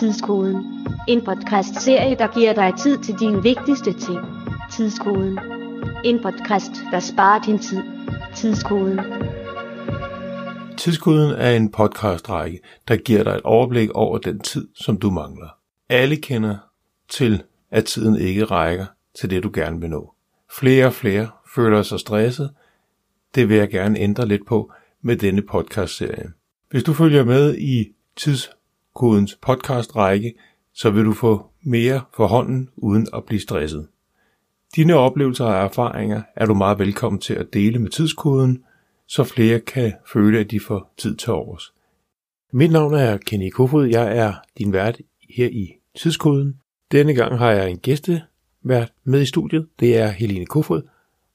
Tidskoden. En podcast-serie, der giver dig tid til dine vigtigste ting. Tidskoden. En podcast, der sparer din tid. Tidskoden. Tidskoden er en podcastrække, der giver dig et overblik over den tid, som du mangler. Alle kender til, at tiden ikke rækker til det, du gerne vil nå. Flere og flere føler sig stresset. Det vil jeg gerne ændre lidt på med denne podcastserie. Hvis du følger med i Tidskodens podcastrække, så vil du få mere for hånden uden at blive stresset. Dine oplevelser og erfaringer er du meget velkommen til at dele med tidskoden, så flere kan føle, at de får tid til overs. Mit navn er Kenny Kofod. Jeg er din vært her i tidskoden. Denne gang har jeg en gæstevært med i studiet. Det er Helene Kofod.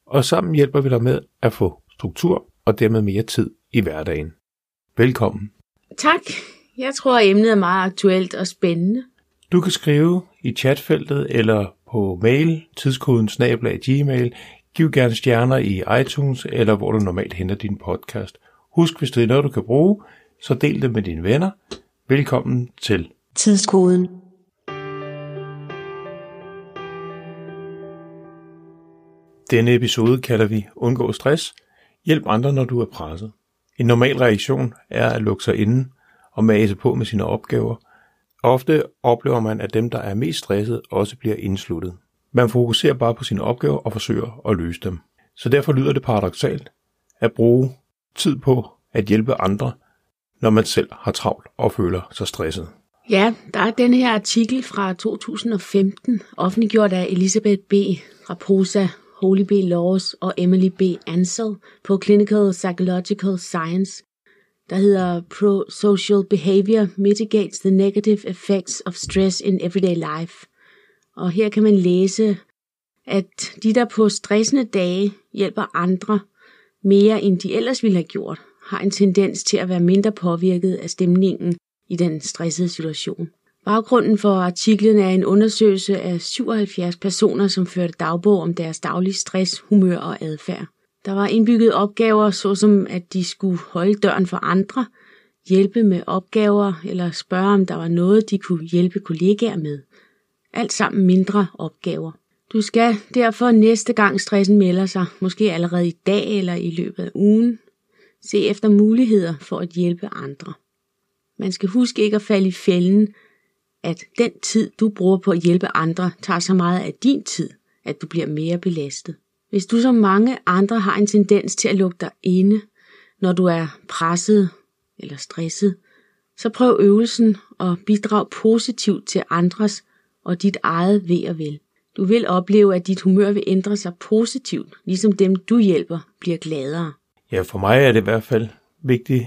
Og sammen hjælper vi dig med at få struktur og dermed mere tid i hverdagen. Velkommen. Tak. Jeg tror, at emnet er meget aktuelt og spændende. Du kan skrive i chatfeltet eller på mail, tidskoden snablag gmail. Giv gerne stjerner i iTunes eller hvor du normalt henter din podcast. Husk, hvis det er noget, du kan bruge, så del det med dine venner. Velkommen til Tidskoden. Denne episode kalder vi Undgå stress. Hjælp andre, når du er presset. En normal reaktion er at lukke sig inde og mase på med sine opgaver. Ofte oplever man, at dem, der er mest stresset, også bliver indsluttet. Man fokuserer bare på sine opgaver og forsøger at løse dem. Så derfor lyder det paradoxalt at bruge tid på at hjælpe andre, når man selv har travlt og føler sig stresset. Ja, der er den her artikel fra 2015, offentliggjort af Elisabeth B. Raposa, Holy B. Laws og Emily B. Ansel på Clinical Psychological Science, der hedder Pro-Social Behavior Mitigates the Negative Effects of Stress in Everyday Life. Og her kan man læse, at de, der på stressende dage hjælper andre mere end de ellers ville have gjort, har en tendens til at være mindre påvirket af stemningen i den stressede situation. Baggrunden for artiklen er en undersøgelse af 77 personer, som førte dagbog om deres daglige stress, humør og adfærd. Der var indbygget opgaver, såsom at de skulle holde døren for andre, hjælpe med opgaver eller spørge, om der var noget, de kunne hjælpe kollegaer med. Alt sammen mindre opgaver. Du skal derfor næste gang stressen melder sig, måske allerede i dag eller i løbet af ugen, se efter muligheder for at hjælpe andre. Man skal huske ikke at falde i fælden, at den tid, du bruger på at hjælpe andre, tager så meget af din tid, at du bliver mere belastet. Hvis du som mange andre har en tendens til at lukke dig inde, når du er presset eller stresset, så prøv øvelsen og bidrag positivt til andres og dit eget ved og vel. Du vil opleve, at dit humør vil ændre sig positivt, ligesom dem du hjælper bliver gladere. Ja, for mig er det i hvert fald vigtigt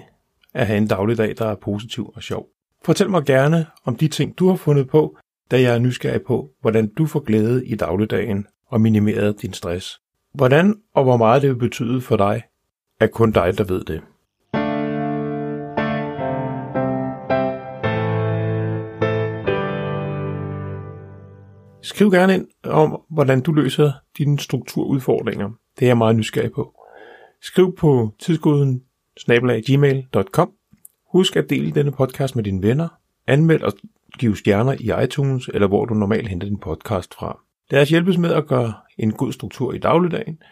at have en dagligdag, der er positiv og sjov. Fortæl mig gerne om de ting, du har fundet på, da jeg er nysgerrig på, hvordan du får glæde i dagligdagen og minimeret din stress. Hvordan og hvor meget det vil betyde for dig, er kun dig, der ved det. Skriv gerne ind om, hvordan du løser dine strukturudfordringer. Det er jeg meget nysgerrig på. Skriv på tidskoden gmail.com. Husk at dele denne podcast med dine venner. Anmeld og giv stjerner i iTunes, eller hvor du normalt henter din podcast fra. Lad os hjælpes med at gøre en god struktur i dagligdagen,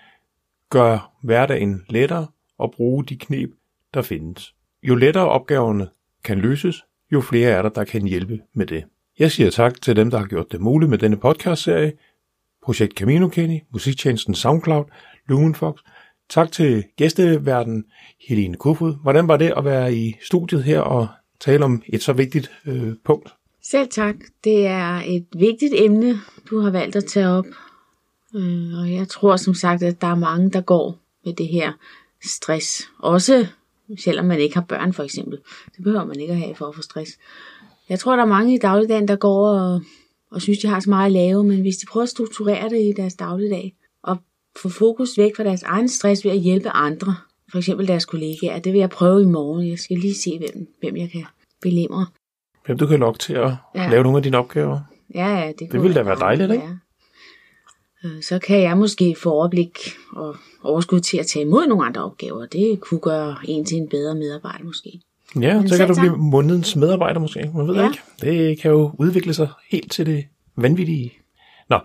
gøre hverdagen lettere og bruge de knep, der findes. Jo lettere opgaverne kan løses, jo flere er der, der kan hjælpe med det. Jeg siger tak til dem, der har gjort det muligt med denne podcastserie. Projekt Camino Kenny, musiktjenesten SoundCloud, Lumenfox. Tak til gæsteverden Helene Kofod. Hvordan var det at være i studiet her og tale om et så vigtigt øh, punkt? Selv tak. Det er et vigtigt emne, du har valgt at tage op. Øh, og jeg tror som sagt, at der er mange, der går med det her stress. Også selvom man ikke har børn for eksempel. Det behøver man ikke at have for at få stress. Jeg tror, der er mange i dagligdagen, der går og, og synes, de har så meget at lave, men hvis de prøver at strukturere det i deres dagligdag, og få fokus væk fra deres egen stress ved at hjælpe andre, for eksempel deres kollegaer, det vil jeg prøve i morgen. Jeg skal lige se, hvem, hvem jeg kan belemre hvem du kan lokke til at ja. lave nogle af dine opgaver. Ja, ja, det, det ville da være dejligt, ikke? Øh, så kan jeg måske få overblik og overskud til at tage imod nogle andre opgaver. Det kunne gøre en til en bedre medarbejder måske. Ja, Men så kan du blive månedens medarbejder måske. Man ved ja. ikke. Det kan jo udvikle sig helt til det vanvittige. Nå,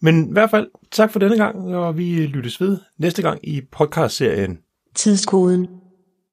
men i hvert fald tak for denne gang, og vi lyttes ved næste gang i podcastserien. Tidskoden